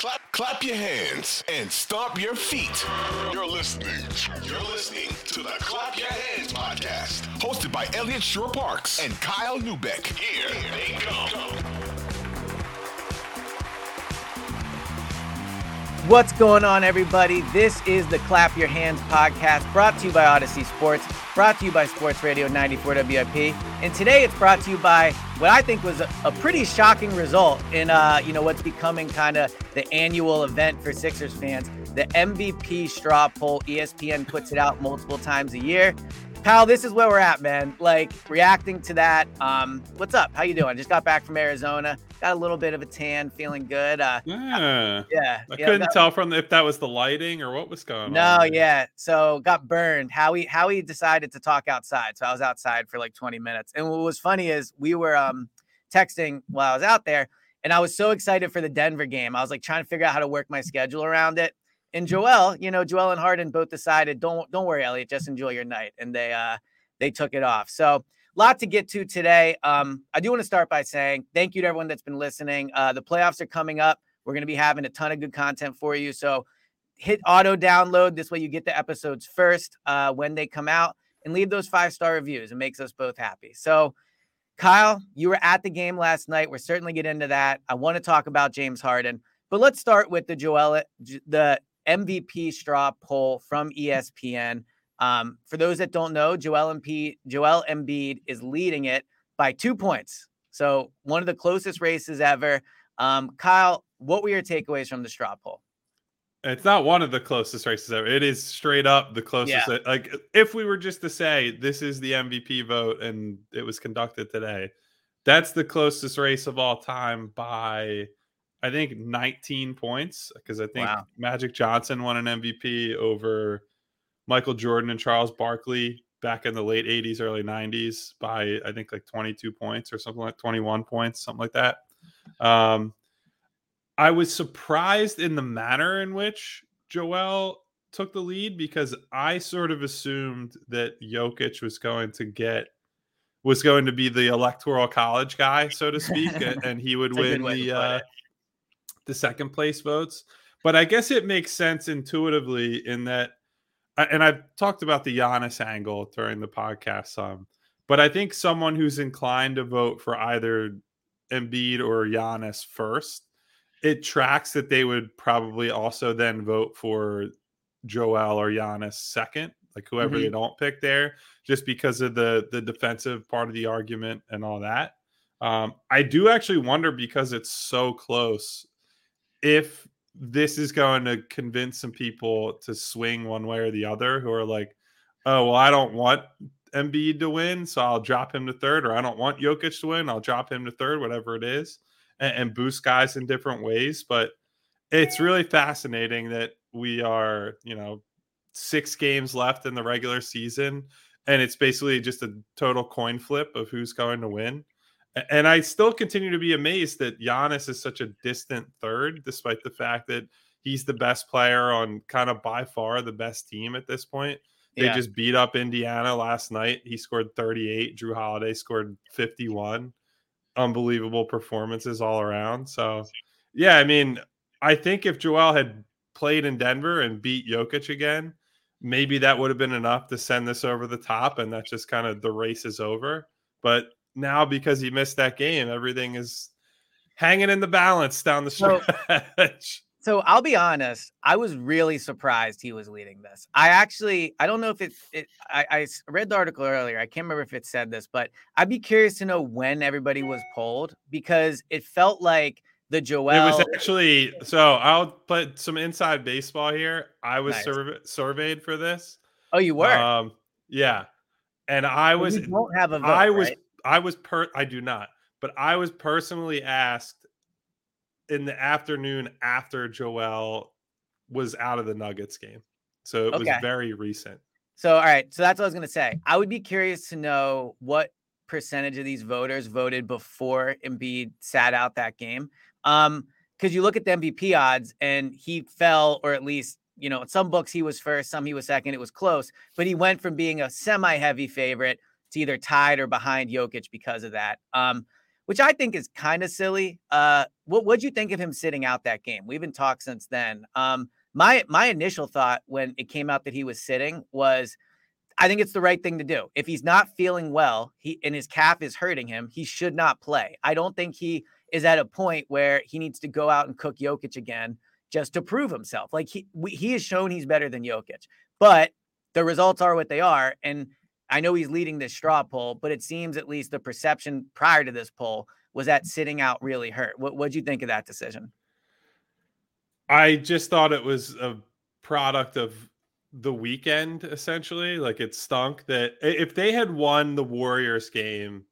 Clap, clap your hands and stomp your feet. You're listening. You're listening to the Clap Your Hands podcast, hosted by Elliot Shore Parks and Kyle Neubeck. Here they come. What's going on, everybody? This is the Clap Your Hands podcast brought to you by Audacy Sports, brought to you by Sports Radio 94 WIP. And today it's brought to you by what I think was a, a pretty shocking result in uh, you know what's becoming kind of the annual event for Sixers fans. The MVP straw poll. ESPN puts it out multiple times a year. Pal, this is where we're at, man. Like reacting to that. Um, what's up? How you doing? Just got back from Arizona. Got a little bit of a tan, feeling good. Uh, Yeah. yeah, I yeah, couldn't got- tell from the, if that was the lighting or what was going No, on. No, yeah. So got burned. Howie Howie decided to talk outside. So I was outside for like 20 minutes. And what was funny is we were um texting while I was out there, and I was so excited for the Denver game. I was like trying to figure out how to work my schedule around it. And Joel, you know, Joel and Harden both decided, don't don't worry, Eliot, just enjoy your night. And they uh they took it off. So lot to get to today. Um, I do want to start by saying thank you to everyone that's been listening. Uh, the playoffs are coming up. We're going to be having a ton of good content for you. So hit auto download. This way you get the episodes first uh, when they come out and leave those five star reviews. It makes us both happy. So, Kyle, you were at the game last night. We're certainly get into that. I want to talk about James Harden, but let's start with the Joel, the MVP straw poll from ESPN. Um, for those that don't know, Joel Embiid, Joel Embiid is leading it by two points. So one of the closest races ever. Um, Kyle, what were your takeaways from the straw poll? It's not one of the closest races ever. It is straight up the closest. Yeah. Like if we were just to say this is the MVP vote and it was conducted today, that's the closest race of all time by I think 19 points because I think Wow. Magic Johnson won an MVP over Michael Jordan and Charles Barkley back in the late 80s, early 90s by I think like 22 points or something like 21 points, something like that. Um, I was surprised in the manner in which Joel took the lead because I sort of assumed that Jokic was going to get was going to be the electoral college guy, so to speak, and, he would That's a good win the uh. The second place votes. But I guess it makes sense intuitively in that, and I've talked about the Giannis angle during the podcast some, but I think someone who's inclined to vote for either Embiid or Giannis first, it tracks that they would probably also then vote for Joel or Giannis second, like whoever they don't pick there, just because of the the defensive part of the argument and all that. Um, I do actually wonder because it's so close if this is going to convince some people to swing one way or the other who are like, oh, well, I don't want Embiid to win, so I'll drop him to third, or I don't want Jokic to win, I'll drop him to third, whatever it is, and, and boost guys in different ways. But it's really fascinating that we are, you know, six games left in the regular season, and it's basically just a total coin flip of who's going to win. And I still continue to be amazed that Giannis is such a distant third, despite the fact that he's the best player on kind of by far the best team at this point. They Yeah. just beat up Indiana last night. He scored 38. Drew Holiday scored 51. Unbelievable performances all around. So, yeah, I mean, I think if Joel had played in Denver and beat Jokic again, maybe that would have been enough to send this over the top, and that's just kind of the race is over. But now, because he missed that game, everything is hanging in the balance down the So- stretch. So I'll be honest, I was really surprised he was leading this. I actually, I don't know if it, it I read the article earlier. I can't remember if it said this, but I'd be curious to know when everybody was polled because it felt like the Joel. It was actually so. I'll put some inside baseball here. I was Nice. surve- surveyed for this. oh, you were. Um, yeah, and I Well, was. you don't have a vote. I was. right? I was per. I do not, but I was personally asked in the afternoon after Joel was out of the Nuggets game, so it was very recent. So, all right. So that's what I was going to say. I would be curious to know what percentage of these voters voted before Embiid sat out that game. Um, because you look at the MVP odds and he fell, or at least, you know, in some books he was first, some he was second. It was close, but he went from being a semi heavy favorite to either tied or behind Jokic because of that. Um, which I think is kind of silly. Uh, what what'd you think of him sitting out that game? We've been talked since then. Um, my my initial thought when it came out that he was sitting was I think it's the right thing to do. If he's not feeling well, he and his calf is hurting him, he should not play. I don't think he is at a point where he needs to go out and cook Jokic again just to prove himself. Like he we, he has shown he's better than Jokic, but the results are what they are. And I know he's leading this straw poll, but it seems at least the perception prior to this poll was that sitting out really hurt. What what'd you think of that decision? I just thought it was a product of the weekend essentially. Like it stunk that if they had won the Warriors game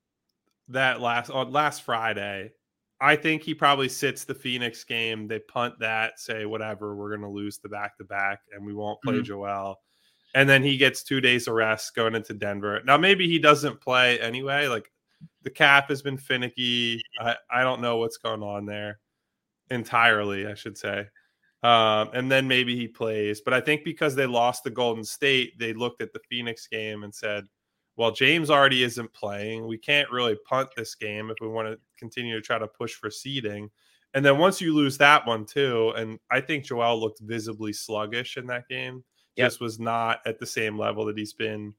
that last on last Friday, I think he probably sits the Phoenix game. They punt that, say whatever, we're going to lose the back to back, and we won't play mm-hmm. Joel. And then he gets two days of rest going into Denver. Now maybe he doesn't play anyway. Like the cap has been finicky. I, I don't know what's going on there entirely. I should say. Um, and then maybe he plays. But I think because they lost the Golden State, they looked at the Phoenix game and said, well, James already isn't playing. We can't really punt this game if we want to continue to try to push for seeding. And then once you lose that one too, and I think Joel looked visibly sluggish in that game. Yep. Just was not at the same level that he's been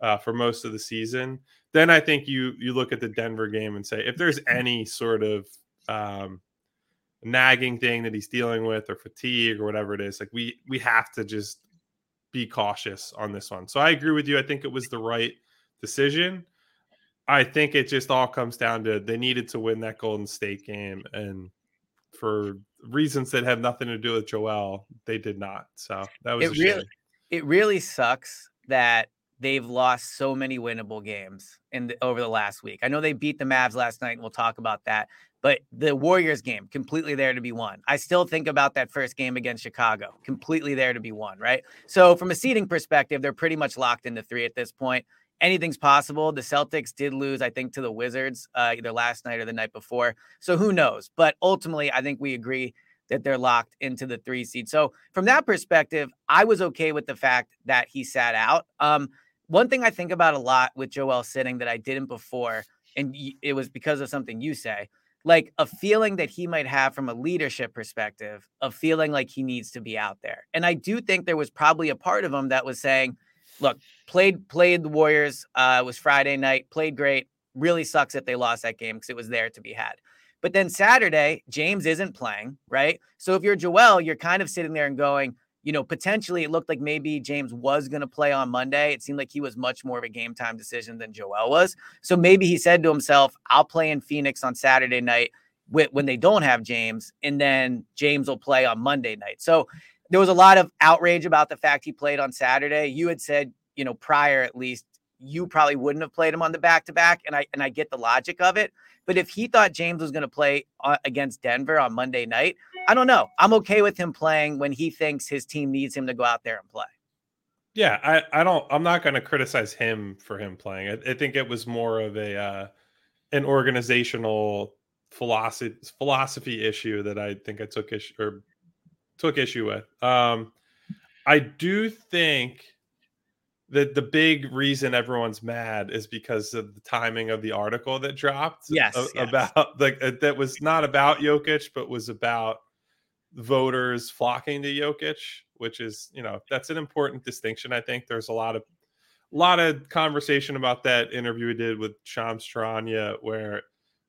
uh, for most of the season. Then I think you you look at the Denver game and say if there's any sort of um, nagging thing that he's dealing with or fatigue or whatever it is like we we have to just be cautious on this one so i agree with you i think it was the right decision i think it just all comes down to they needed to win that golden state game and for reasons that have nothing to do with joel they did not so that was it really it really sucks that they've lost so many winnable games in the, over the last week. I know they beat the Mavs last night, and we'll talk about that. But the Warriors game, completely there to be won. I still think about that first game against Chicago, completely there to be won, right? So, from a seeding perspective, they're pretty much locked into three at this point. Anything's possible. The Celtics did lose, I think, to the Wizards uh, either last night or the night before. So, who knows? But ultimately, I think we agree that they're locked into the three seed. So, from that perspective, I was okay with the fact that he sat out. Um, one thing I think about a lot with Joel sitting that I didn't before, and it was because of something you say like a feeling that he might have from a leadership perspective of feeling like he needs to be out there. And I do think there was probably a part of him that was saying, look, played played the Warriors, uh, was Friday night, played great. Really sucks that they lost that game because it was there to be had. But then Saturday, James isn't playing, right? So if you're Joel, you're kind of sitting there and going, you know, potentially it looked like maybe James was going to play on Monday. It seemed like he was much more of a game time decision than Joel was. So maybe he said to himself, I'll play in Phoenix on Saturday night when they don't have James, and then James will play on Monday night. So there was a lot of outrage about the fact he played on Saturday. You had said, you know, prior at least, you probably wouldn't have played him on the back to back, and I and I get the logic of it. But if he thought James was going to play uh, against Denver on Monday night, I don't know. I'm okay with him playing when he thinks his team needs him to go out there and play. Yeah, I, I don't. I'm not going to criticize him for him playing. I, I, think it was more of a uh, an organizational philosophy philosophy issue that I think I took issue or took issue with. Um, I do think that the big reason everyone's mad is because of the timing of the article that dropped. Yes, a, yes. about like that was not about Jokic, but was about voters flocking to Jokic, which is, you know, that's an important distinction. I think there's a lot of a lot of conversation about that interview we did with Shams Charania, where,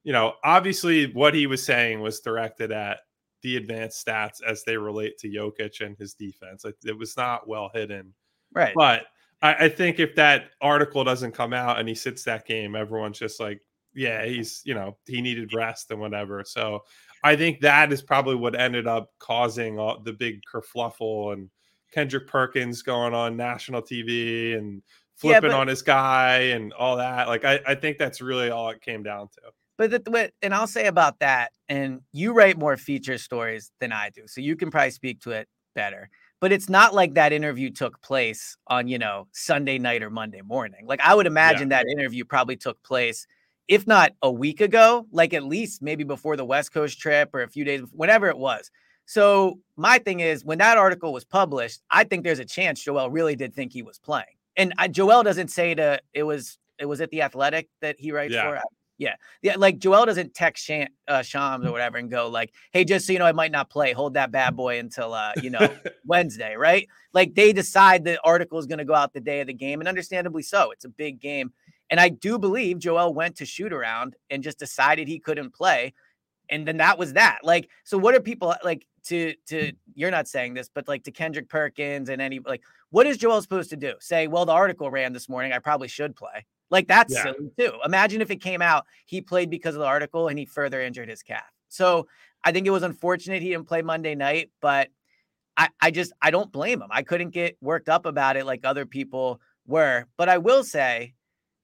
you know, obviously what he was saying was directed at the advanced stats as they relate to Jokic and his defense. Like, it was not well hidden. Right. But I, I think if that article doesn't come out and he sits that game, everyone's just like, yeah, he's, you know, he needed rest and whatever. So I think that is probably what ended up causing all the big kerfluffle and Kendrick Perkins going on national TV and flipping yeah, but, on his guy and all that. Like, I, I think that's really all it came down to. But the, and I'll say about that, and you write more feature stories than I do, so you can probably speak to it better. But it's not like that interview took place on you know Sunday night or Monday morning. Like I would imagine yeah. that interview probably took place if not a week ago, like at least maybe before the West Coast trip or a few days, whenever it was. So my thing is, when that article was published, I think there's a chance Joel really did think he was playing. And I, Joel doesn't say to it was it was at the Athletic that he writes yeah. for. Yeah, yeah. Like Joel doesn't text Sham, uh, Shams or whatever and go like, "Hey, just so you know, I might not play. Hold that bad boy until uh, you know Wednesday, right?" Like they decide the article is going to go out the day of the game, and understandably so. It's a big game, and I do believe Joel went to shoot around and just decided he couldn't play, and then that was that. Like, so what are people like to to? You're not saying this, but like to Kendrick Perkins and any like, what is Joel supposed to do? Say, well, the article ran this morning. I probably should play. Like that's yeah. silly too. Imagine if it came out he played because of the article and he further injured his calf. So I think it was unfortunate he didn't play Monday night, but I, I just I don't blame him. I couldn't get worked up about it like other people were. But I will say,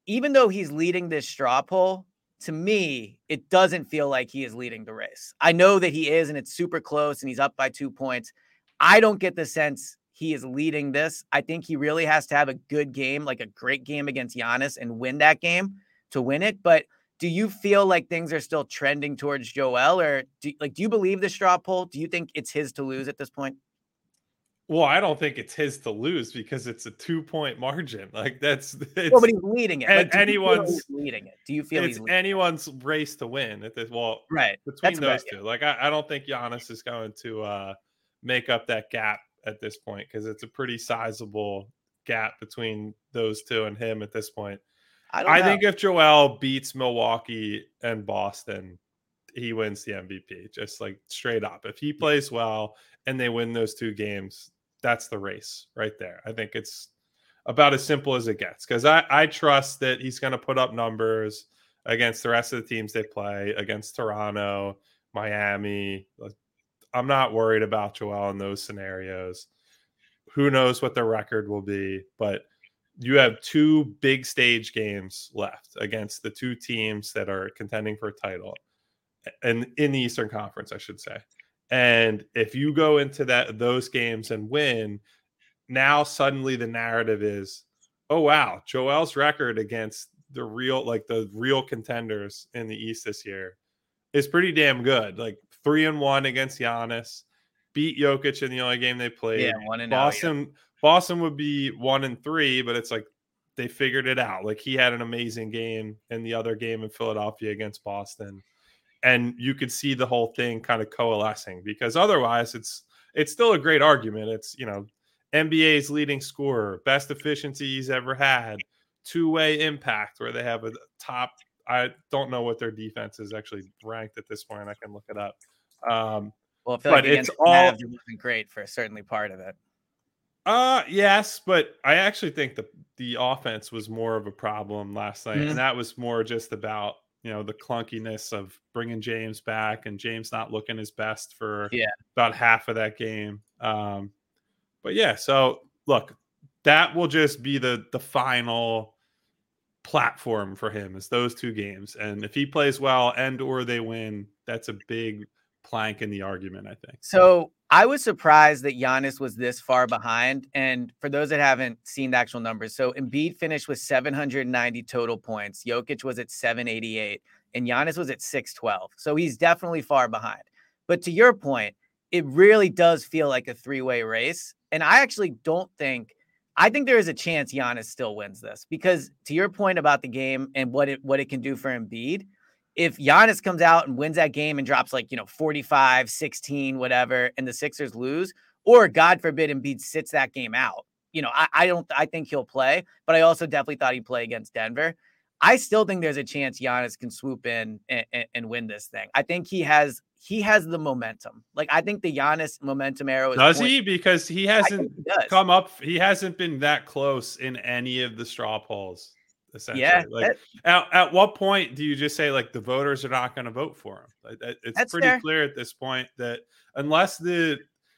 even though he's leading this straw poll, to me, it doesn't feel like he is leading the race. I know that he is, and it's super close, and he's up by two points. I don't get the sense he is leading this. I think he really has to have a good game, like a great game against Giannis and win that game to win it. But do you feel like things are still trending towards Joel or do, like do you believe the straw poll? Do you think it's his to lose at this point? Well, I don't think it's his to lose because it's a two point margin. Like that's it's, well, but he's leading it. Like, anyone's leading it. Do you feel it's anyone's race to win at this? Well, right between that's those two. Like I, I don't think Giannis is going to uh make up that gap at this point because it's a pretty sizable gap between those two and him at this point. I, I think if Joel beats Milwaukee and Boston, he wins the MVP, just like straight up. If he plays well and they win those two games, that's the race right there. I think it's about as simple as it gets because I, I trust that he's going to put up numbers against the rest of the teams they play, against Toronto, Miami, I'm not worried about Joel in those scenarios. Who knows what the record will be, but you have two big stage games left against the two teams that are contending for a title and in the Eastern Conference, I should say. And if you go into that those games and win, now suddenly the narrative is, oh wow, Joel's record against the real like the real contenders in the East this year is pretty damn good. Like three and one against Giannis, beat Jokic in the only game they played. Yeah, one and oh, Boston. yeah. Boston would be one and three, but it's like they figured it out. Like he had an amazing game in the other game in Philadelphia against Boston, and you could see the whole thing kind of coalescing because otherwise, it's it's still a great argument. It's you know NBA's leading scorer, best efficiency he's ever had, two way impact where they have a top I don't know what their defense is actually ranked at this point. I can look it up. Um, well, I feel like it's all Mavs, it wasn't great for certainly part of it. Uh yes, but I actually think the the offense was more of a problem last night, mm-hmm. and that was more just about you know the clunkiness of bringing James back and James not looking his best for yeah. about half of that game. Um, but yeah, so look, that will just be the the final platform for him is those two games and if he plays well and or they win that's a big plank in the argument i think. So i was surprised that Giannis was this far behind and for those that haven't seen the actual numbers so Embiid finished with 790 total points Jokic was at 788 and Giannis was at 612 so he's definitely far behind. But to your point it really does feel like a three-way race and i actually don't think I think there is a chance Giannis still wins this because to your point about the game and what it what it can do for Embiid, if Giannis comes out and wins that game and drops like, you know, 45, 16, whatever, and the Sixers lose, or God forbid Embiid sits that game out. You know, I, I don't I think he'll play, but I also definitely thought he'd play against Denver. I still think there's a chance Giannis can swoop in and, and, and win this thing. I think he has he has the momentum. Like I think the Giannis momentum arrow does point- he because he hasn't he come up. He hasn't been that close in any of the straw polls. Essentially, yeah. Like at, at what point do you just say like the voters are not going to vote for him? It's pretty fair. clear at this point that unless the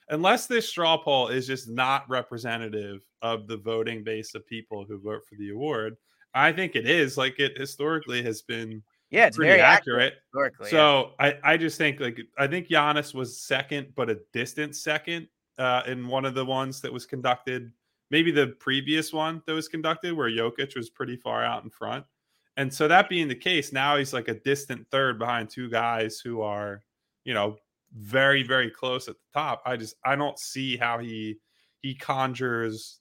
unless this straw poll is just not representative of the voting base of people who vote for the award, I think it is. Like it historically has been yeah, it's very accurate. accurate so yeah. I, I just think like I think Giannis was second, but a distant second uh, in one of the ones that was conducted. Maybe the previous one that was conducted where Jokic was pretty far out in front. And so that being the case, now he's like a distant third behind two guys who are, you know, very, very close at the top. I just I don't see how he he conjures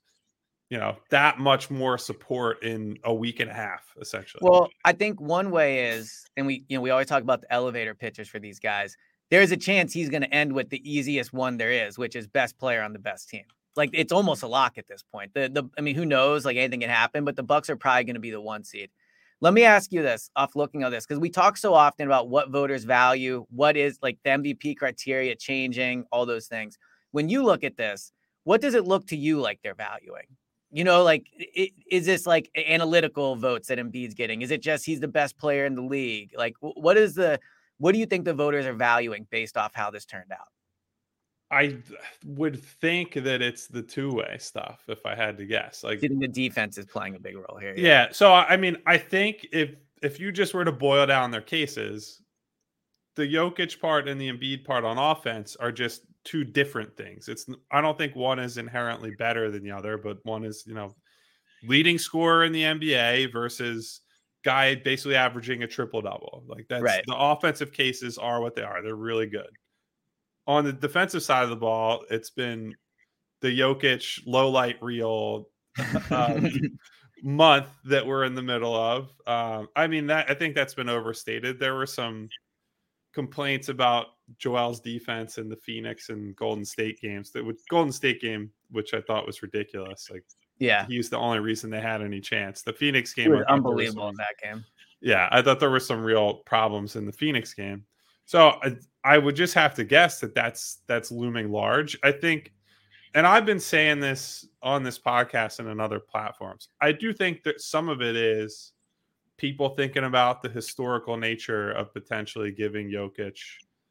you know that much more support in a week and a half essentially. Well i think one way is and we you know we always talk about the elevator pitches for these guys there's a chance he's going to end with the easiest one there is which is best player on the best team. Like it's almost a lock at this point. The the i mean who knows like anything can happen but the bucks are probably going to be the one seed. Let me ask you this off looking at this because we talk so often about what voters value what is like the mvp criteria changing all those things. When you look at this what does it look to you like they're valuing you know, like, it, is this like analytical votes that Embiid's getting? Is it just he's the best player in the league? Like, what is the, what do you think the voters are valuing based off how this turned out? I would think that it's the two way stuff if I had to guess. Like, getting the defense is playing a big role here. Yeah. yeah. So, I mean, I think if, if you just were to boil down their cases, the Jokic part and the Embiid part on offense are just two different things. It's I don't think one is inherently better than the other, but one is, you know, leading scorer in the NBA versus guy basically averaging a triple double. Like that's right. the offensive cases are what they are. They're really good. On the defensive side of the ball, it's been the Jokic low light reel um, month that we're in the middle of. Um, I mean that I think that's been overstated. There were some complaints about Joel's defense in the Phoenix and Golden State games. That would Golden State game, which I thought was ridiculous. Like, yeah, he's the only reason they had any chance. The Phoenix game was unbelievable some, in that game. Yeah, I thought there were some real problems in the Phoenix game. So I, I would just have to guess that that's that's looming large. I think, and I've been saying this on this podcast and on other platforms. I do think that some of it is people thinking about the historical nature of potentially giving Jokic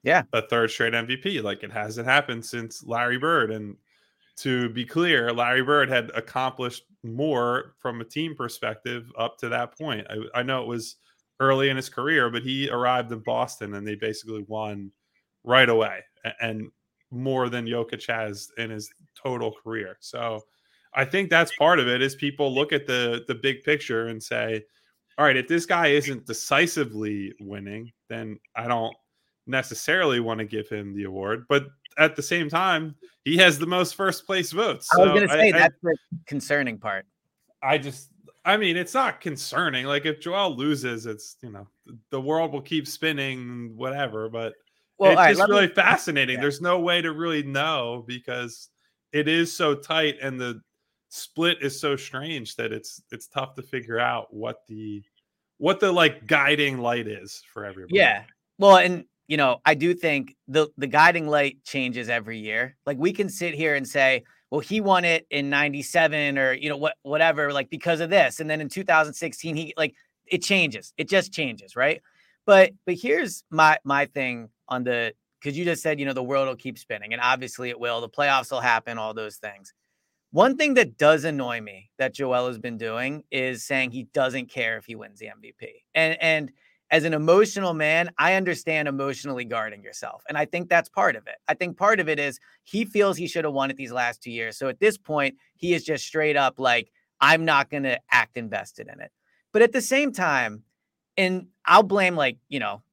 yeah a third straight MVP. Like it hasn't happened since Larry Bird. And to be clear, Larry Bird had accomplished more from a team perspective up to that point. I, I know it was early in his career, but he arrived in Boston and they basically won right away and more than Jokic has in his total career. So I think that's part of it is people look at the the big picture and say, all right, if this guy isn't decisively winning, then I don't necessarily want to give him the award. But at the same time, he has the most first place votes. So I was going to say I, that's I, the concerning part. I just, I mean, it's not concerning. Like if Joel loses, it's you know the world will keep spinning, whatever. But well, it's right, just really me, fascinating. Yeah. There's no way to really know because it is so tight, and the split is so strange that it's it's tough to figure out what the what the like guiding light is for everybody. Yeah. Well, and you know, I do think the the guiding light changes every year. Like we can sit here and say, well, he won it in 97 or you know what whatever like because of this. And then in 2016 he like it changes. It just changes, right? But but here's my my thing on the cuz you just said, you know, the world will keep spinning and obviously it will. The playoffs will happen, all those things. One thing that does annoy me that Joel has been doing is saying he doesn't care if he wins the MVP. And and as an emotional man, I understand emotionally guarding yourself. And I think that's part of it. I think part of it is he feels he should have won it these last two years. So at this point, he is just straight up like, I'm not going to act invested in it. But at the same time, and I'll blame like, you know,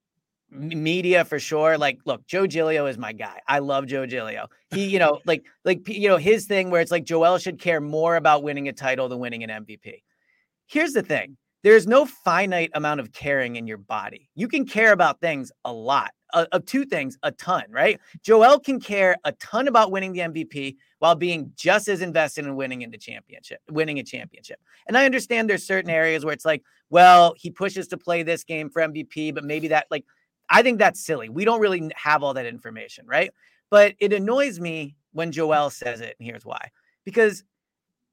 media for sure. Like, look, Joe Giglio is my guy. I love Joe Giglio. He, you know, like, like, you know, his thing where it's like Joel should care more about winning a title than winning an MVP. Here's the thing there's no finite amount of caring in your body. You can care about things a lot, uh, of two things, a ton, right? Joel can care a ton about winning the MVP while being just as invested in winning in the championship, winning a championship. And I understand there's certain areas where it's like, well, he pushes to play this game for MVP, but maybe that like I think that's silly. We don't really have all that information, right? But it annoys me when Joel says it, and here's why. Because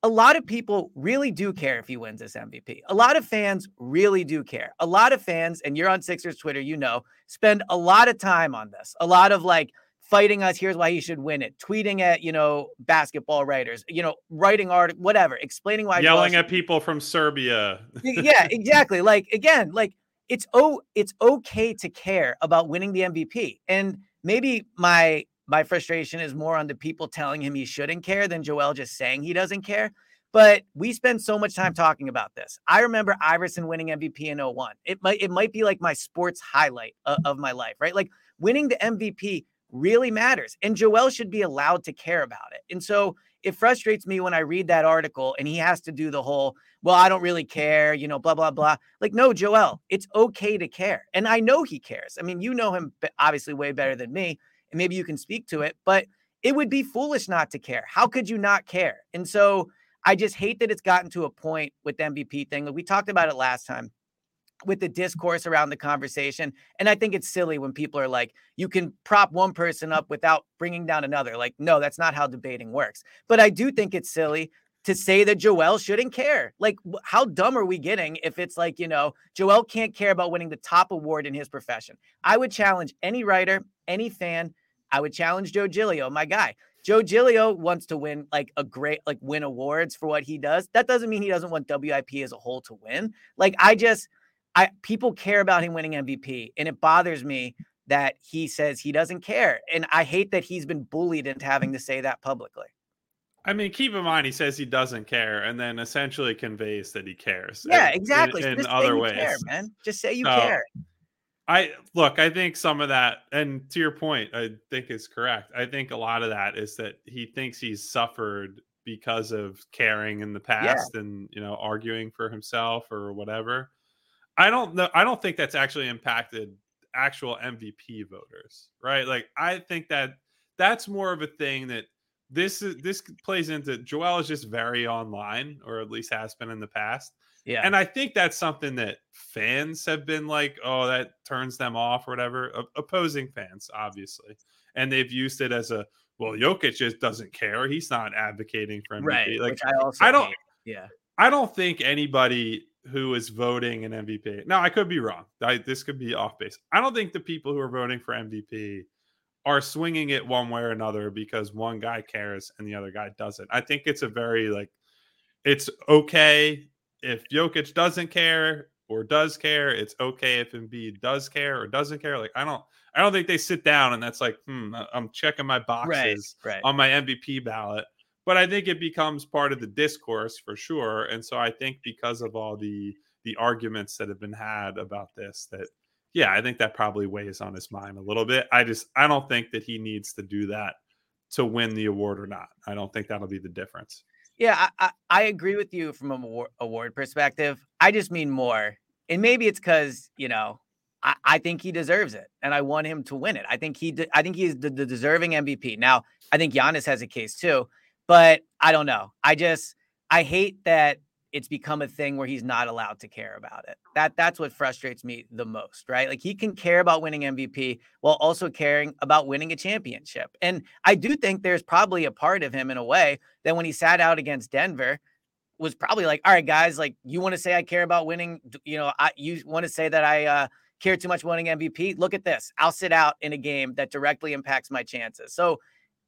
a lot of people really do care if he wins this MVP. A lot of fans really do care. A lot of fans, and you're on Sixers Twitter, you know, spend a lot of time on this. A lot of like fighting us. Here's why he should win it. Tweeting at you know basketball writers. You know, writing art, whatever, explaining why. Yelling at people from Serbia. yeah, exactly. Like again, like it's oh it's okay to care about winning the MVP. And maybe my my frustration is more on the people telling him he shouldn't care than Joel just saying he doesn't care. But we spend so much time talking about this. I remember Iverson winning MVP in 01. It might it might be like my sports highlight of, of my life, right? Like winning the MVP really matters. And Joel should be allowed to care about it. And so it frustrates me when I read that article and he has to do the whole, well, I don't really care, you know, blah, blah, blah. Like, no, Joel, it's okay to care. And I know he cares. I mean, you know him obviously way better than me, and maybe you can speak to it, but it would be foolish not to care. How could you not care? And so I just hate that it's gotten to a point with the MVP thing. Like we talked about it last time with the discourse around the conversation. And I think it's silly when people are like, you can prop one person up without bringing down another. Like, no, that's not how debating works. But I do think it's silly to say that Joel shouldn't care. Like, how dumb are we getting if it's like, you know, Joel can't care about winning the top award in his profession? I would challenge any writer, any fan. I would challenge Joe Giglio, my guy. Joe Giglio wants to win like a great, like win awards for what he does. That doesn't mean he doesn't want WIP as a whole to win. Like, I just, I people care about him winning MVP, and it bothers me that he says he doesn't care. And I hate that he's been bullied into having to say that publicly. I mean, keep in mind he says he doesn't care, and then essentially conveys that he cares. Yeah, exactly. In, in other ways, care, man. Just say you so, care. I look. I think some of that, and to your point, I think is correct. I think a lot of that is that he thinks he's suffered because of caring in the past yeah. and you know arguing for himself or whatever. I don't know. I don't think that's actually impacted actual MVP voters, right? Like I think that that's more of a thing that this is this plays into Joel is just very online, or at least has been in the past. Yeah. And I think that's something that fans have been like, oh, that turns them off or whatever. O- opposing fans, obviously. And they've used it as a well, Jokic just doesn't care. He's not advocating for MVP. Right. Like I also I don't hate. yeah. I don't think anybody who is voting an MVP. Now, I could be wrong. I, this could be off base. I don't think the people who are voting for MVP are swinging it one way or another because one guy cares and the other guy doesn't. I think it's a very like it's okay if Jokic doesn't care or does care. It's okay if Embiid does care or doesn't care. Like I don't I don't think they sit down and that's like, hmm, I'm checking my boxes right, right. on my MVP ballot but I think it becomes part of the discourse for sure. And so I think because of all the the arguments that have been had about this, that yeah, I think that probably weighs on his mind a little bit. I just I don't think that he needs to do that to win the award or not. I don't think that'll be the difference. Yeah, I, I, I agree with you from a award perspective. I just mean more, and maybe it's because you know I, I, think he deserves it, and I want him to win it. I think he, de- I think he's the, the deserving MVP. Now, I think Giannis has a case too, but I don't know. I just I hate that it's become a thing where he's not allowed to care about it. That that's what frustrates me the most, right? Like he can care about winning MVP while also caring about winning a championship. And I do think there's probably a part of him in a way that when he sat out against Denver was probably like, "All right, guys, like you want to say I care about winning, you know, I you want to say that I uh care too much winning MVP? Look at this. I'll sit out in a game that directly impacts my chances." So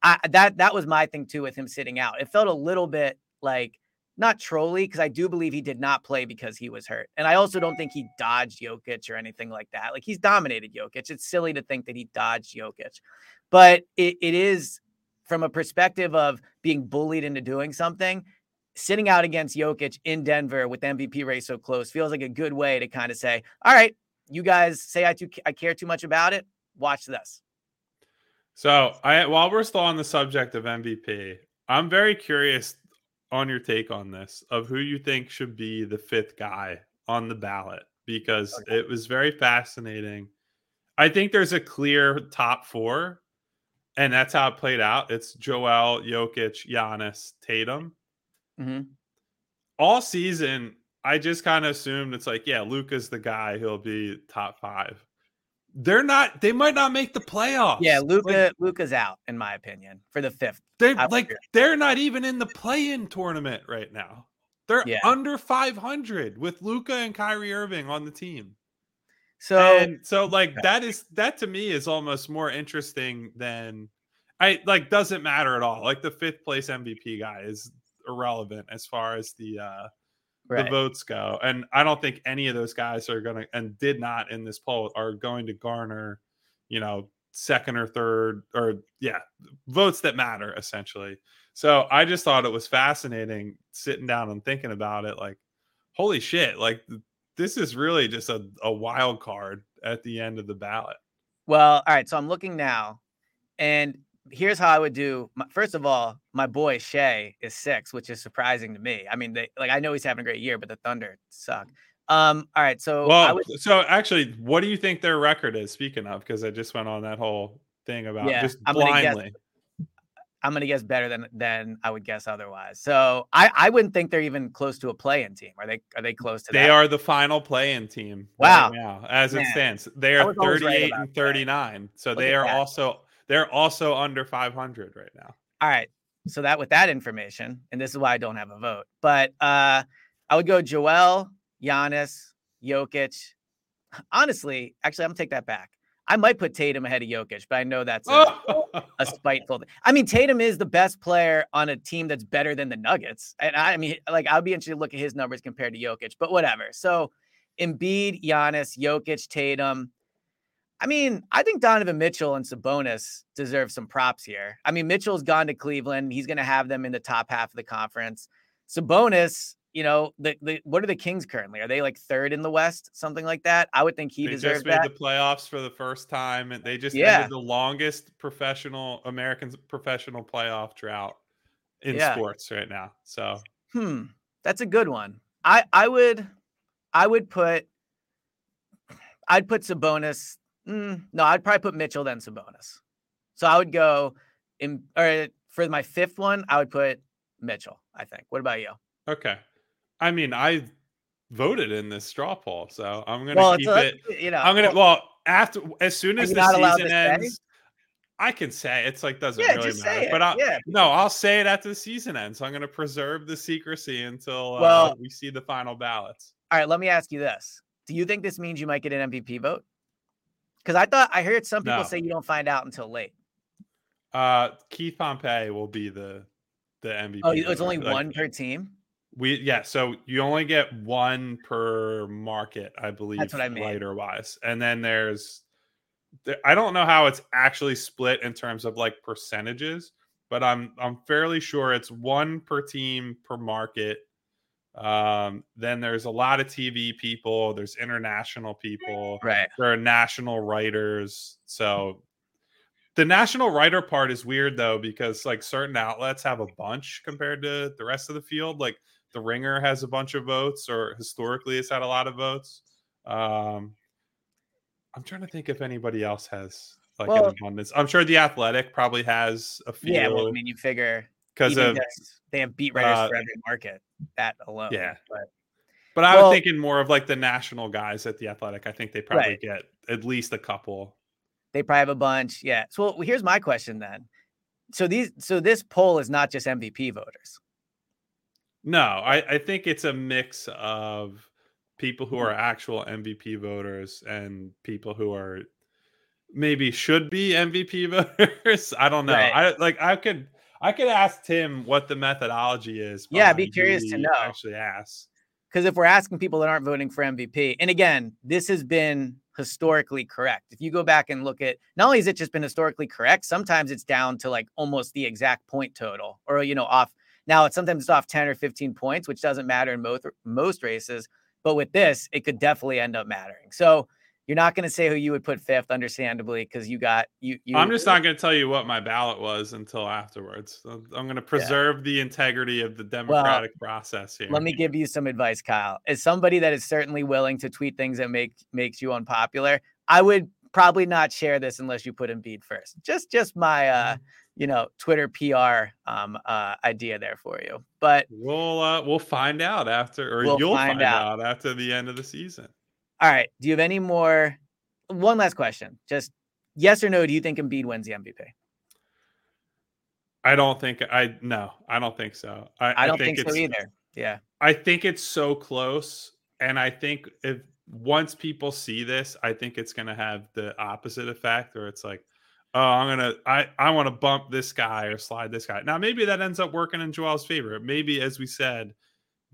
I, that that was my thing too with him sitting out. It felt a little bit like not trolly because I do believe he did not play because he was hurt, and I also don't think he dodged Jokic or anything like that. Like he's dominated Jokic. It's silly to think that he dodged Jokic, but it, it is from a perspective of being bullied into doing something. Sitting out against Jokic in Denver with MVP race so close feels like a good way to kind of say, "All right, you guys say I too I care too much about it. Watch this." So, I while we're still on the subject of MVP, I'm very curious on your take on this of who you think should be the fifth guy on the ballot because okay. it was very fascinating. I think there's a clear top four, and that's how it played out. It's Joel, Jokic, Giannis, Tatum. Mm-hmm. All season, I just kind of assumed it's like, yeah, Luka's the guy. He'll be top five they're not they might not make the playoffs. Yeah, Luka like, Luka's out in my opinion for the fifth. They like they're not even in the play-in tournament right now. They're yeah. under 500 with Luka and Kyrie Irving on the team. So and so like that is that to me is almost more interesting than I like doesn't matter at all. Like the fifth place MVP guy is irrelevant as far as the uh right. the votes go. And I don't think any of those guys are going to, and did not in this poll, are going to garner, you know, second or third, or yeah, votes that matter essentially. So I just thought it was fascinating sitting down and thinking about it. Like, holy shit, like this is really just a, a wild card at the end of the ballot. Well, all right. So I'm looking now, and here's how I would do. My, first of all, my boy Shai is six, which is surprising to me. I mean, they like I know he's having a great year, but the Thunder suck. Um, all right, so well, would, so actually, what do you think their record is? Speaking of, because I just went on that whole thing about yeah, just I'm blindly. Gonna guess, I'm gonna guess better than than I would guess otherwise. So I I wouldn't think they're even close to a play-in team. Are they? Are they close to? They that? are the final play-in team. Wow. Right now, as Man. it stands, they are 38 right and 39. That. So Look they are that. also they're also under 500 right now. All right. So that with that information, and this is why I don't have a vote, but uh I would go Joel, Giannis, Jokic. Honestly, actually, I'm gonna take that back. I might put Tatum ahead of Jokic, but I know that's a, a spiteful thing. I mean, Tatum is the best player on a team that's better than the Nuggets. And I, I mean, like, I'd be interested to look at his numbers compared to Jokic, but whatever. So Embiid, Giannis, Jokic, Tatum. I mean, I think Donovan Mitchell and Sabonis deserve some props here. I mean, Mitchell's gone to Cleveland. He's going to have them in the top half of the conference. Sabonis, you know, the, the what are the Kings currently? Are they like third in the West, something like that? I would think he they deserves just made that. the playoffs for the first time, and they just yeah. ended the longest professional American professional playoff drought in yeah. sports right now. So, hmm, that's a good one. I I would I would put I'd put Sabonis. Mm, no, I'd probably put Mitchell then Sabonis. So I would go in or for my fifth one, I would put Mitchell. I think. What about you? Okay. I mean, I voted in this straw poll, so I'm gonna well, keep a, it. You know, I'm gonna well after as soon as the season ends. Say? I can say it's like doesn't yeah, really matter, but I'll, yeah. no, I'll say it after the season ends. So I'm going to preserve the secrecy until uh, well, we see the final ballots. All right, let me ask you this: Do you think this means you might get an MVP vote? Because I thought I heard some people no. say you don't find out until late. Uh, Keith Pompey will be the the MVP. Oh, it's only like, one per team. We yeah, so you only get one per market, I believe. That's what I mean. Writer wise, and then there's, I don't know how it's actually split in terms of like percentages, but I'm I'm fairly sure it's one per team per market. Um, then there's a lot of TV people. There's international people. Right. There are national writers. So the national writer part is weird though because like certain outlets have a bunch compared to the rest of the field. Like the Ringer has a bunch of votes, or historically has had a lot of votes. Um, I'm trying to think if anybody else has like well, an abundance. I'm sure the Athletic probably has a few. Yeah, well, I mean, you figure because of they have beat writers uh, for every market. That alone. Yeah, but but I well, was thinking more of like the national guys at the Athletic. I think they probably right. get at least a couple. They probably have a bunch. Yeah. So here's my question then. So these so this poll is not just MVP voters. No, I, I think it's a mix of people who are Mm-hmm. actual MVP voters and people who are maybe should be MVP voters. I don't know. Right. I like I could I could ask Tim what the methodology is. Yeah, I'd be curious to know. Actually, ask because if we're asking people that aren't voting for MVP, and again, this has been historically correct. If you go back and look at, not only has it just been historically correct, sometimes it's down to like almost the exact point total, or you know, off now it's sometimes it's off 10 or 15 points, which doesn't matter in most most races. But with this, it could definitely end up mattering. So you're not going to say who you would put fifth, understandably, because you got you, you. I'm just not going to tell you what my ballot was until afterwards. I'm going to preserve yeah. the integrity of the democratic well, process here. Let me give you some advice, Kyle. As somebody that is certainly willing to tweet things that make makes you unpopular, I would probably not share this unless you put Embiid first. Just just my uh mm-hmm you know Twitter PR um, uh, idea there for you. But we'll uh, we'll find out after, or we'll you'll find, find out. out. after the end of the season. All right. Do you have any more? One last question. Just yes or no. Do you think Embiid wins the MVP? I don't think I no. I don't think so. I, I don't I think, think so either. Yeah. I think it's so close, and I think if once people see this, I think it's going to have the opposite effect, where it's like, oh, I'm gonna I I want to bump this guy or slide this guy. Now maybe that ends up working in Joel's favor. Maybe as we said,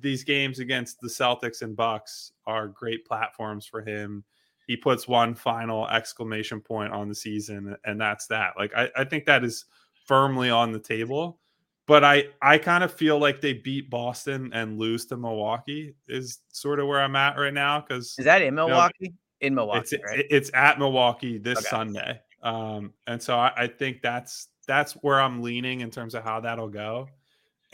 these games against the Celtics and Bucks are great platforms for him. He puts one final exclamation point on the season, and that's that. Like I, I think that is firmly on the table. But I, I kind of feel like they beat Boston and lose to Milwaukee is sort of where I'm at right now. Because is that in Milwaukee? You know, in Milwaukee, it's, right? it's at Milwaukee this okay. Sunday. Um, and so I, I, think that's that's where I'm leaning in terms of how that'll go.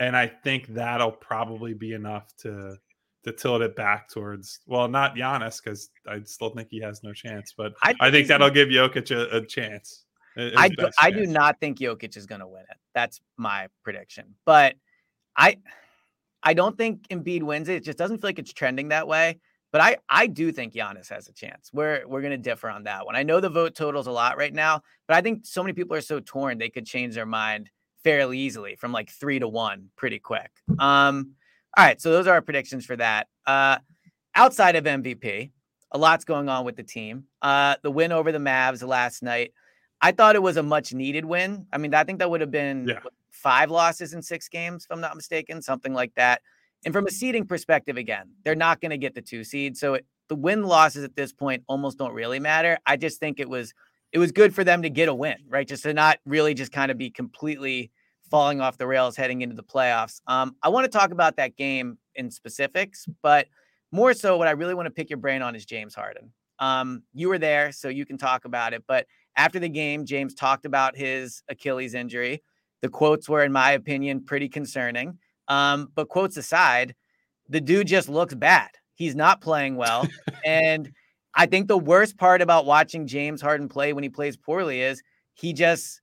And I think that'll probably be enough to to tilt it back towards well, not Giannis because I still think he has no chance, but I think, I think that'll give Jokic a, a chance. I do, I do not think Jokic is going to win it. That's my prediction. But I I don't think Embiid wins it. It just doesn't feel like it's trending that way. But I I do think Giannis has a chance. We're we're going to differ on that one. I know the vote total's a lot right now, but I think so many people are so torn they could change their mind fairly easily from like 3 to 1 pretty quick. Um all right, so those are our predictions for that. Uh, outside of MVP, a lot's going on with the team. Uh, the win over the Mavs last night, I thought it was a much needed win. I mean, I think that would have been yeah. five losses in six games, if I'm not mistaken, something like that. And from a seeding perspective, again, they're not going to get the two seed. So it, the win losses at this point almost don't really matter. I just think it was it was good for them to get a win, right? Just to not really just kind of be completely falling off the rails heading into the playoffs. Um, I want to talk about that game in specifics, but more so, what I really want to pick your brain on is James Harden. Um, you were there, so you can talk about it. But after the game, James talked about his Achilles injury. The quotes were, in my opinion, pretty concerning. Um, but quotes aside, the dude just looks bad. He's not playing well. and I think the worst part about watching James Harden play when he plays poorly is he just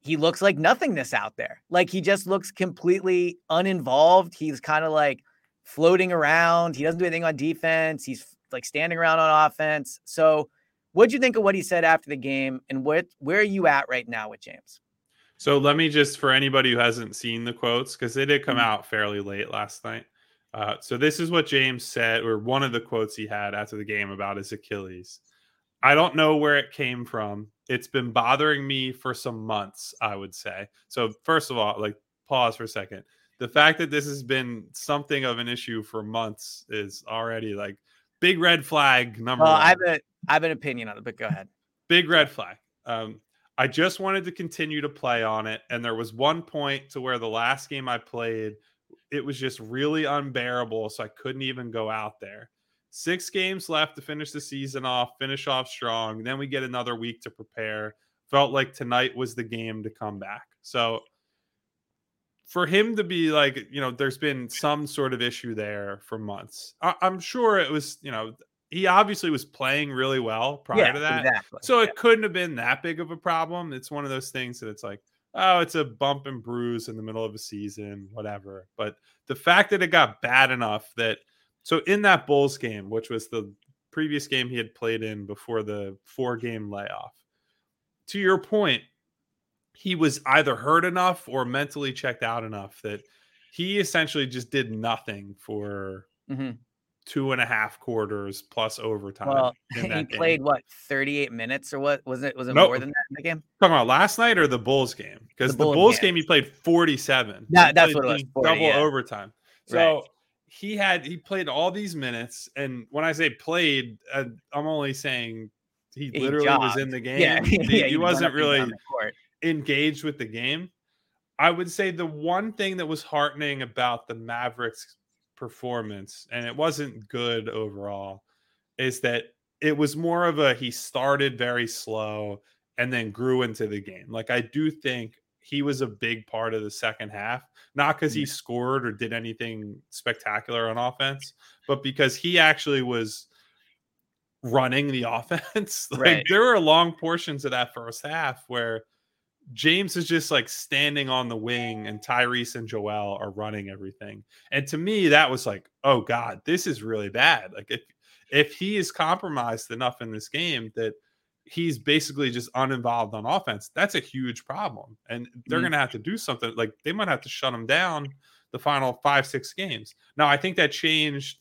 he looks like nothingness out there. Like he just looks completely uninvolved. He's kind of like floating around. He doesn't do anything on defense. He's like standing around on offense. So, what'd you think of what he said after the game, and what where are you at right now with James? So let me just for anybody who hasn't seen the quotes because they did come mm-hmm. out fairly late last night. Uh, so this is what James said, or one of the quotes he had after the game about his Achilles. I don't know where it came from. It's been bothering me for some months, I would say. So, first of all, like, pause for a second. The fact that this has been something of an issue for months is already like big red flag number well, one. I have, a, I have an opinion on it, but go ahead. Big red flag. Um, I just wanted to continue to play on it. And there was one point to where the last game I played, it was just really unbearable. So I couldn't even go out there. Six games left to finish the season off, finish off strong. Then we get another week to prepare. Felt like tonight was the game to come back. So for him to be like, you know, there's been some sort of issue there for months. I- am sure it was, you know, he obviously was playing really well prior yeah, to that. Exactly. So it couldn't have been that big of a problem. It's one of those things that it's like, oh, it's a bump and bruise in the middle of a season, whatever. But the fact that it got bad enough that so in that Bulls game, which was the previous game he had played in before the four game layoff, to your point, he was either hurt enough or mentally checked out enough that he essentially just did nothing for mm-hmm. two and a half quarters plus overtime. Well, he game. played what 38 minutes or what was it? Was it nope. more than that in the game? Talking about last night or the Bulls game? Because the, the, Bulls game. game. he played 47. That, that's what it was. 40, double yeah. overtime. So right he had he played all these minutes, and when I say played, uh, I'm only saying he, he literally jogged. was in the game. Yeah, he, yeah, he wasn't really engaged with the game. I would say the one thing that was heartening about the Mavericks performance, and it wasn't good overall, is that it was more of a he started very slow and then grew into the game. Like I do think he was a big part of the second half, not because he mm. scored or did anything spectacular on offense, but because he actually was running the offense. like right. there were long portions of that first half where James is just like standing on the wing and Tyrese and Joel are running everything. And to me, that was like, oh God, this is really bad. Like if if he is compromised enough in this game that he's basically just uninvolved on offense, that's a huge problem. And they're mm-hmm. going to have to do something. Like they might have to shut him down the final five, six games. Now, I think that changed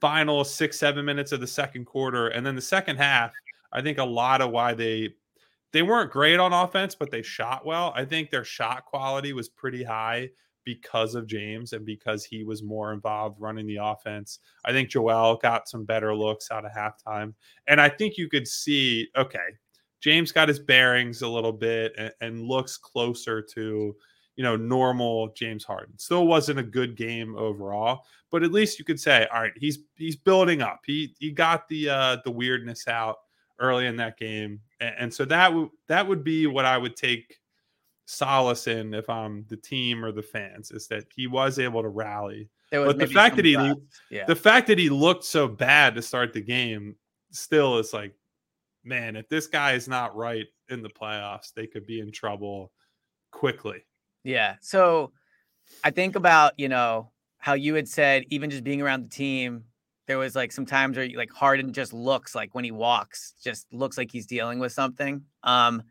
final six, seven minutes of the second quarter. And then the second half, I think a lot of why they they weren't great on offense, but they shot well. I think their shot quality was pretty high because of James and because he was more involved running the offense. I think Joel got some better looks out of halftime. And I think you could see, okay, James got his bearings a little bit and, and looks closer to, you know, normal James Harden. Still wasn't a good game overall, but at least you could say, all right, he's he's building up. He he got the uh the weirdness out early in that game. And, and so that would that would be what I would take solace in if I'm the team or the fans is that he was able to rally. but the fact that he yeah. the fact that he looked so bad to start the game still is like, man, if this guy is not right in the playoffs, they could be in trouble quickly. Yeah. So I think about, you know, how you had said even just being around the team, there was like some times where like Harden just looks like when he walks, just looks like he's dealing with something. Um,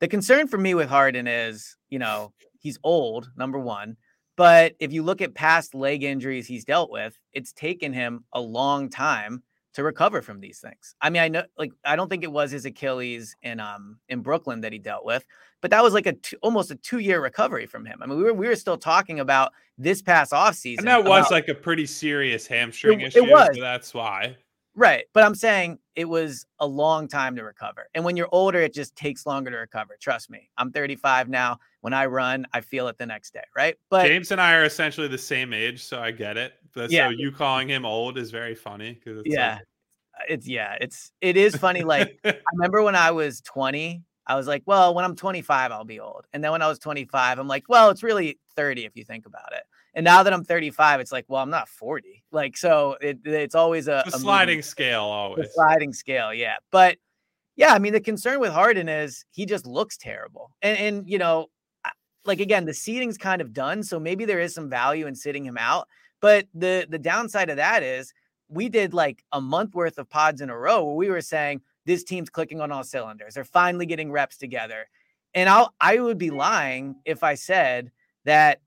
the concern for me with Harden is, you know, he's old, number one. But if you look at past leg injuries he's dealt with, it's taken him a long time to recover from these things. I mean, I know like I don't think it was his Achilles in um in Brooklyn that he dealt with, but that was like a two, almost a 2-year recovery from him. I mean, we were we were still talking about this past offseason. And that was about, like a pretty serious hamstring it, issue. It was. So that's why. Right. But I'm saying it was a long time to recover. And when you're older, it just takes longer to recover. Trust me. I'm 35 now. When I run, I feel it the next day. Right. But James and I are essentially the same age. So I get it. But Yeah. so you calling him old is very funny yeah, it's, yeah, it's, it is funny. Like, like, I remember when I was 20, I was like, well, when I'm 25, I'll be old. And then when I was 25, I'm like, well, it's really 30 if you think about it. And now that I'm 35, it's like, well, I'm not 40. Like, so it, it's always a, a sliding scale the always. sliding scale, yeah. But yeah, I mean, the concern with Harden is he just looks terrible. And and you know, like again, the seeding's kind of done, so maybe there is some value in sitting him out. But the the downside of that is we did like a month worth of pods in a row where we were saying this team's clicking on all cylinders. They're finally getting reps together. And I'll I would be lying if I said that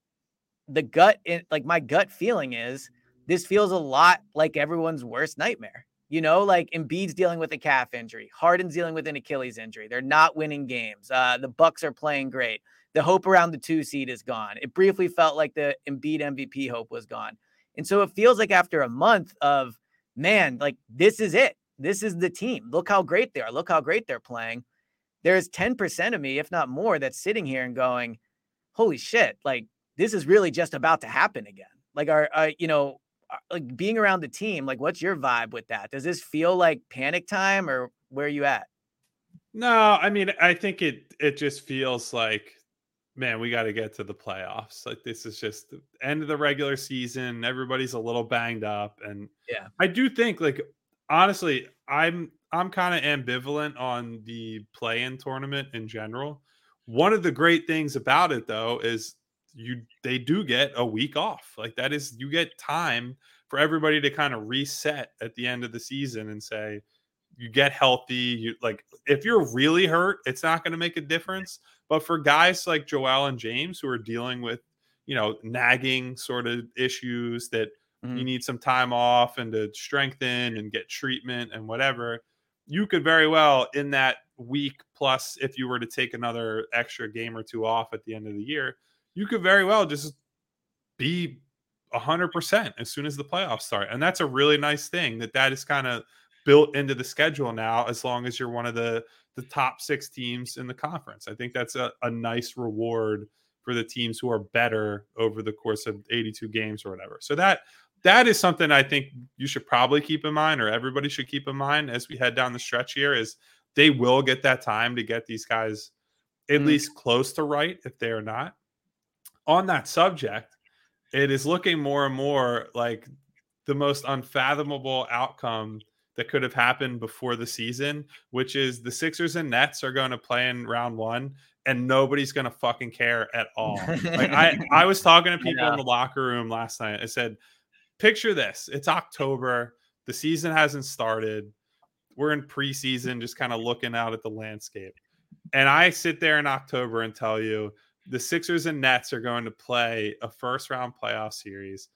the gut in, like my gut feeling is this feels a lot like everyone's worst nightmare. You know, like Embiid's dealing with a calf injury, Harden's dealing with an Achilles injury. They're not winning games. Uh, the Bucks are playing great. The hope around the two seed is gone. It briefly felt like the Embiid MVP hope was gone, and so it feels like after a month of man, like this is it. This is the team. Look how great they are. Look how great they're playing. There's 10% of me, if not more, that's sitting here and going, holy shit, like this is really just about to happen again. Like, are, are you know, uh, like being around the team, like what's your vibe with that? Does this feel like panic time or where are you at? No, I mean, I think it it just feels like, man, we got to get to the playoffs. Like this is just the end of the regular season. Everybody's a little banged up, and Yeah. I do think, like, honestly, I'm I'm kind of ambivalent on the play-in tournament in general. One of the great things about it, though, is you they do get a week off. Like that is you get time for everybody to kind of reset at the end of the season and say you get healthy. You like if you're really hurt, it's not going to make a difference. But for guys like Joel and James who are dealing with, you know, nagging sort of issues that you Mhm. need some time off and to strengthen and get treatment and whatever, you could very well in that week plus if you were to take another extra game or two off at the end of the year, you could very well just be 100% as soon as the playoffs start. And that's a really nice thing that that is kind of built into the schedule now as long as you're one of the the top 6 teams in the conference. I think that's a, a nice reward for the teams who are better over the course of 82 games or whatever. So that that is something I think you should probably keep in mind or everybody should keep in mind as we head down the stretch here is they will get that time to get these guys at Mm. least close to right if they are not. On that subject, it is looking more and more like the most unfathomable outcome that could have happened before the season, which is the Sixers and Nets are going to play in round one and nobody's going to fucking care at all. Like I, I was talking to people in the locker room last night. I said, picture this. It's October. The season hasn't started. We're in preseason, just kind of looking out at the landscape. And I sit there in October and tell you the Sixers and Nets are going to play a first round playoff series.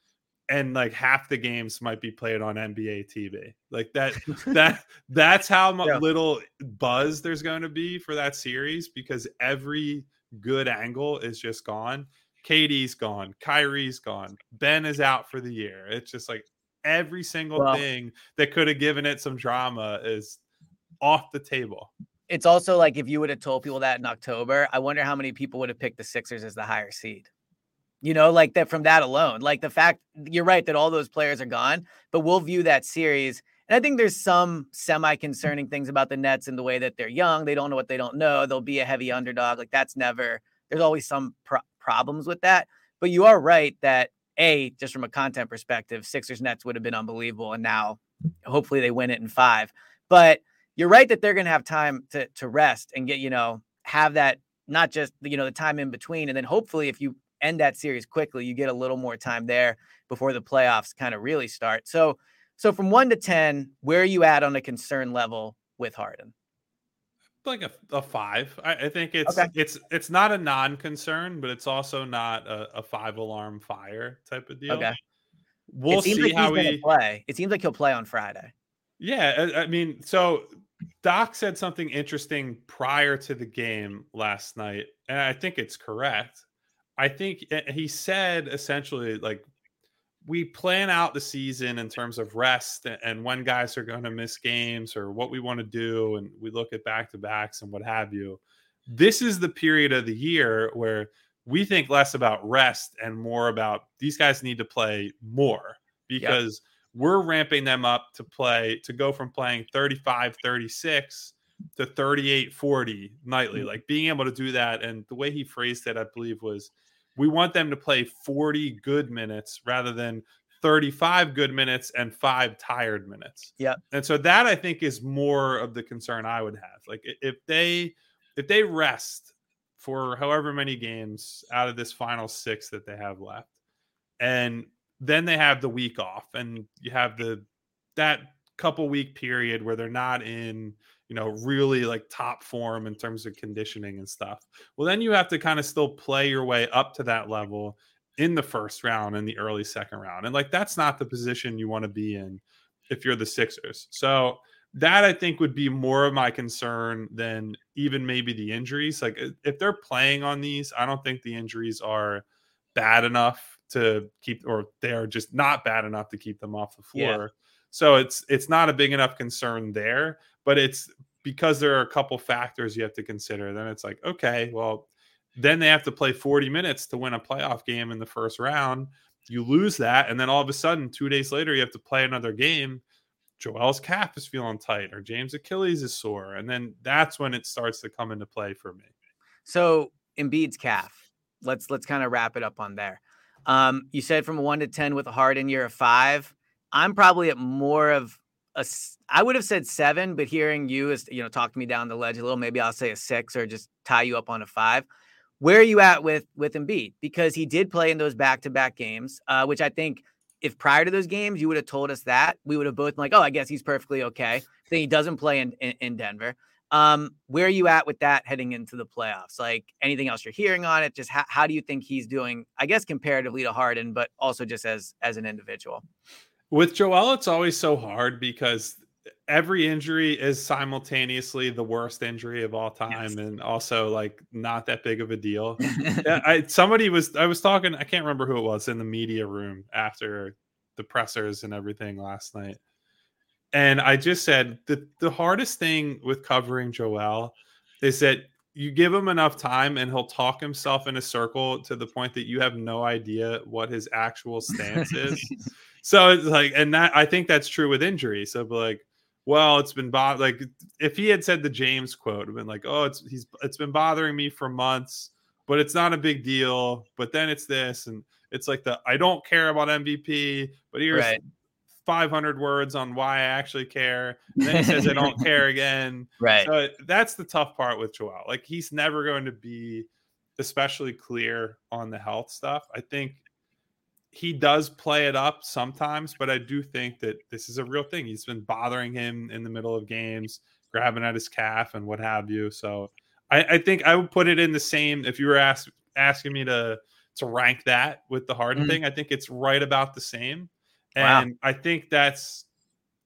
And like half the games might be played on NBA TV. Like that, that that's how Yeah. little buzz there's going to be for that series because every good angle is just gone. KD's gone, Kyrie's gone, Ben is out for the year. It's just like every single thing that could have given it some drama is off the table. It's also like if you would have told people that in October, I wonder how many people would have picked the Sixers as the higher seed. You know, like that from that alone. Like the fact you're right that all those players are gone, but we'll view that series. And I think there's some semi concerning things about the Nets in the way that they're young. They don't know what they don't know. They'll be a heavy underdog. Like that's never there's always some pro- problems with that. But you are right that a just from a content perspective, Sixers Nets would have been unbelievable, and now hopefully they win it in five. But you're right that they're going to have time to to rest and get you know have that not just you know the time in between, and then hopefully if you end that series quickly, you get a little more time there before the playoffs kind of really start. So so from one to ten, where are you at on a concern level with Harden? like a, a five. I, I think it's okay. it's it's not a non-concern, but it's also not a, a, five alarm fire type of deal. Okay. We'll see like how he play. It seems like he'll play on Friday. Yeah, I, I mean, so Doc said something interesting prior to the game last night, and I think it's correct. I think eh, he said essentially like we plan out the season in terms of rest and when guys are going to miss games or what we want to do and we look at back to backs and what have you this is the period of the year where we think less about rest and more about these guys need to play more because yep. We're ramping them up to play to go from playing 35 36 to 38 40 nightly mm-hmm. like being able to do that and the way he phrased it i believe was we want them to play 40 good minutes rather than 35 good minutes and five tired minutes. Yeah. And so that I think is more of the concern I would have. Like if they if they rest for however many games out of this final 6 that they have left and then they have the week off and you have the that couple week period where they're not in you know, really like top form in terms of conditioning and stuff. Well, then you have to kind of still play your way up to that level in the first round in the early second round. And like that's not the position you want to be in if you're the Sixers. So that I think would be more of my concern than even maybe the injuries. Like if they're playing on these, I don't think the injuries are bad enough to keep or they are just not bad enough to keep them off the floor. Yeah. So it's it's not a big enough concern there, but it's because there are a couple factors you have to consider. Then it's like, okay, well, then they have to play 40 minutes to win a playoff game in the first round. You lose that, and then all of a sudden, two days later, you have to play another game. Joel's calf is feeling tight, or James Achilles is sore, and then that's when it starts to come into play for me. So Embiid's calf. Let's let's kind of wrap it up on there. Um, you said from one to ten with a Harden, you're a five. I'm probably at more of a. I would have said seven, but hearing you is you know talk me down the ledge a little, maybe I'll say a six or just tie you up on a five. Where are you at with with Embiid? Because he did play in those back to back games, uh, which I think if prior to those games you would have told us that, we would have both been like, oh, I guess he's perfectly okay. Then he doesn't play in, in, in Denver. Um, where are you at with that heading into the playoffs? Like anything else you're hearing on it? Just how, how do you think he's doing? I guess comparatively to Harden, but also just as as an individual. With Joel, it's always so hard because every injury is simultaneously the worst injury of all time yes. and also like not that big of a deal. I somebody was I was talking, I can't remember who it was in the media room after the pressers and everything last night. And I just said the the hardest thing with covering Joel is that you give him enough time and he'll talk himself in a circle to the point that you have no idea what his actual stance is. so it's like, and that I think that's true with injury. So, like, well, it's been bo- like if he had said the James quote, been like, oh, it's he's it's been bothering me for months, but it's not a big deal. But then it's this, and it's like the I don't care about MVP, but here's right. 500 words on why I actually care. And then he says I don't care again. Right. So that's the tough part with Joel. Like he's never going to be especially clear on the health stuff. I think he does play it up sometimes, but I do think that this is a real thing. He's been bothering him in the middle of games, grabbing at his calf and what have you. So I, I think I would put it in the same. If you were ask, asking me to to rank that with the Harden mm-hmm. thing, I think it's right about the same. And wow. I think that's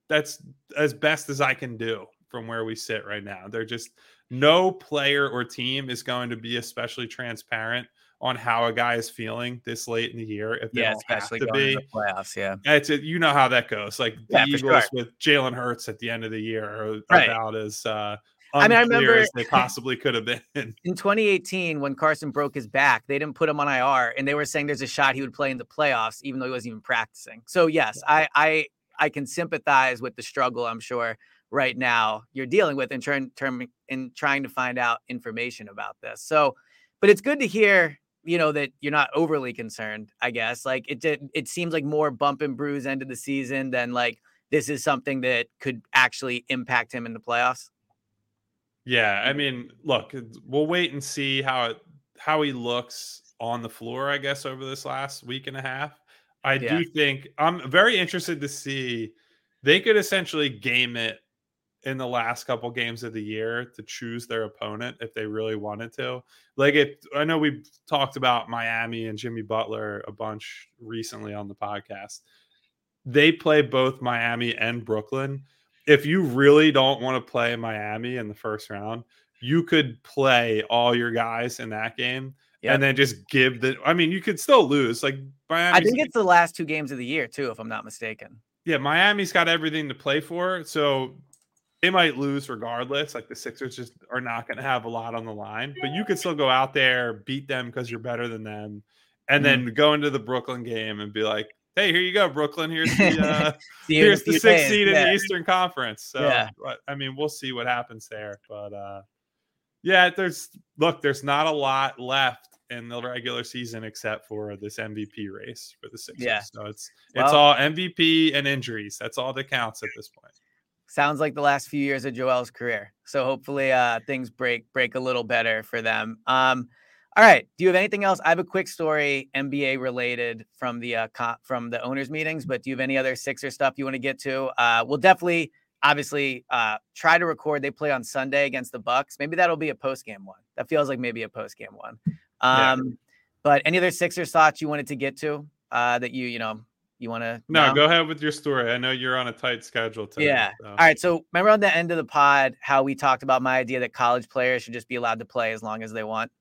that's as best as I can do from where we sit right now. They're just no player or team is going to be especially transparent on how a guy is feeling this late in the year. If they yeah, especially have to be playoffs, yeah, it's a, you know how that goes. Like the Eagles sure. with Jalen Hurts at the end of the year are right. about as uh, I mean, I remember as they possibly could have been in 2018 when Carson broke his back. They didn't put him on IR, and they were saying there's a shot he would play in the playoffs, even though he wasn't even practicing. So yes, I I I can sympathize with the struggle. I'm sure right now you're dealing with in, turn, term, in trying to find out information about this. So but it's good to hear you know that you're not overly concerned. I guess like it did. It seems like more bump and bruise end of the season than like this is something that could actually impact him in the playoffs. Yeah, I mean, look, we'll wait and see how it how he looks on the floor. I guess over this last week and a half, I yeah. do think I'm very interested to see. They could essentially game it in the last couple games of the year to choose their opponent if they really wanted to. Like it I know we've talked about Miami and Jimmy Butler a bunch recently on the podcast. They play both Miami and Brooklyn. If you really don't want to play Miami in the first round, you could play all your guys in that game yep. and then just give the I mean, you could still lose. Like Miami I think it's the last two games of the year too if I'm not mistaken. Yeah, Miami's got everything to play for. So they might lose regardless. Like the Sixers just are not going to have a lot on the line, but you could still go out there, beat them because you're better than them, and mm-hmm. then go into the Brooklyn game and be like, "Hey, here you go, Brooklyn. Here's the uh, here's the sixth seed in the Eastern Conference." So, yeah. I mean, we'll see what happens there, but uh, yeah, there's look, there's not a lot left in the regular season except for this MVP race for the Sixers. Yeah. So it's it's well, all MVP and injuries. That's all that counts at this point sounds like the last few years of Joel's career. So hopefully uh, things break break a little better for them. Um, all right. Do you have anything else? I have a quick story, NBA related from the uh, co- from the owners meetings. But do you have any other Sixer stuff you want to get to? Uh, we'll definitely, obviously, uh, try to record. They play on Sunday against the Bucks. Maybe that'll be a post game one. That feels like maybe a post game one. Um, yeah. But any other Sixer thoughts you wanted to get to uh, that you you know you want to? No, know? go ahead with your story. I know you're on a tight schedule today. Yeah. So. All right. So remember on the end of the pod how we talked about my idea that college players should just be allowed to play as long as they want.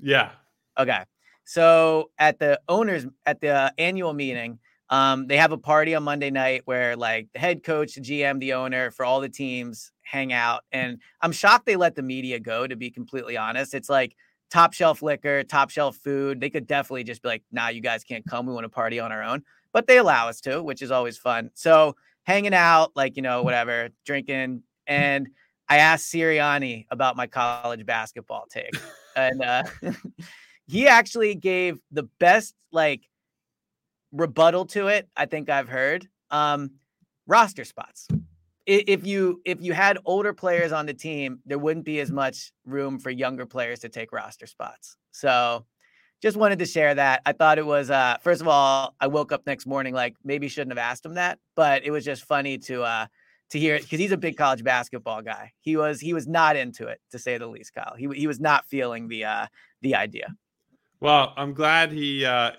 Yeah. Okay. So at the owners at the annual meeting, um, they have a party on Monday night where like the head coach, the GM, the owner for all the teams hang out, and I'm shocked they let the media go. To be completely honest, it's like top shelf liquor, top shelf food. They could definitely just be like, "Nah, you guys can't come. We want to party on our own." but they allow us to, which is always fun. So hanging out, like, you know, whatever, drinking. And I asked Sirianni about my college basketball take. and uh, he actually gave the best, like, rebuttal to it I think I've heard. Um, roster spots. If you if you had older players on the team, there wouldn't be as much room for younger players to take roster spots. So just wanted to share that. I thought it was uh first of all, I woke up next morning like maybe shouldn't have asked him that, but it was just funny to uh to hear it because he's a big college basketball guy. He was he was not into it to say the least, Kyle. He he was not feeling the uh the idea. Well, I'm glad he uh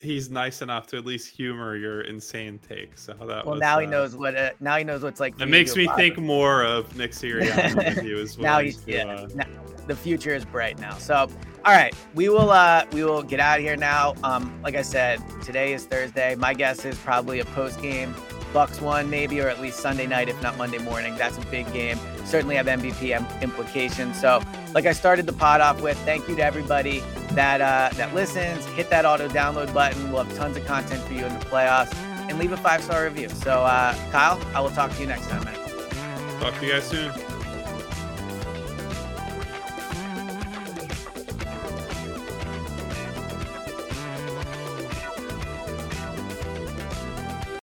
he's nice enough to at least humor your insane take. So how that well, was, now he uh, knows what uh, now he knows what's like. It makes me think more of Nick Sirianni. he was now he's to, yeah. Uh, now, the future is bright now. So, all right, we will uh we will get out of here now. Um, like I said, today is Thursday. My guess is probably a post game Bucks one maybe, or at least Sunday night, if not Monday morning. That's a big game. Certainly have MVP implications. So, like I started the pod off with, thank you to everybody that uh, that listens. Hit that auto download button. We'll have tons of content for you in the playoffs, and leave a five star review. So, uh, Kyle, I will talk to you next time, man. Talk to you guys soon.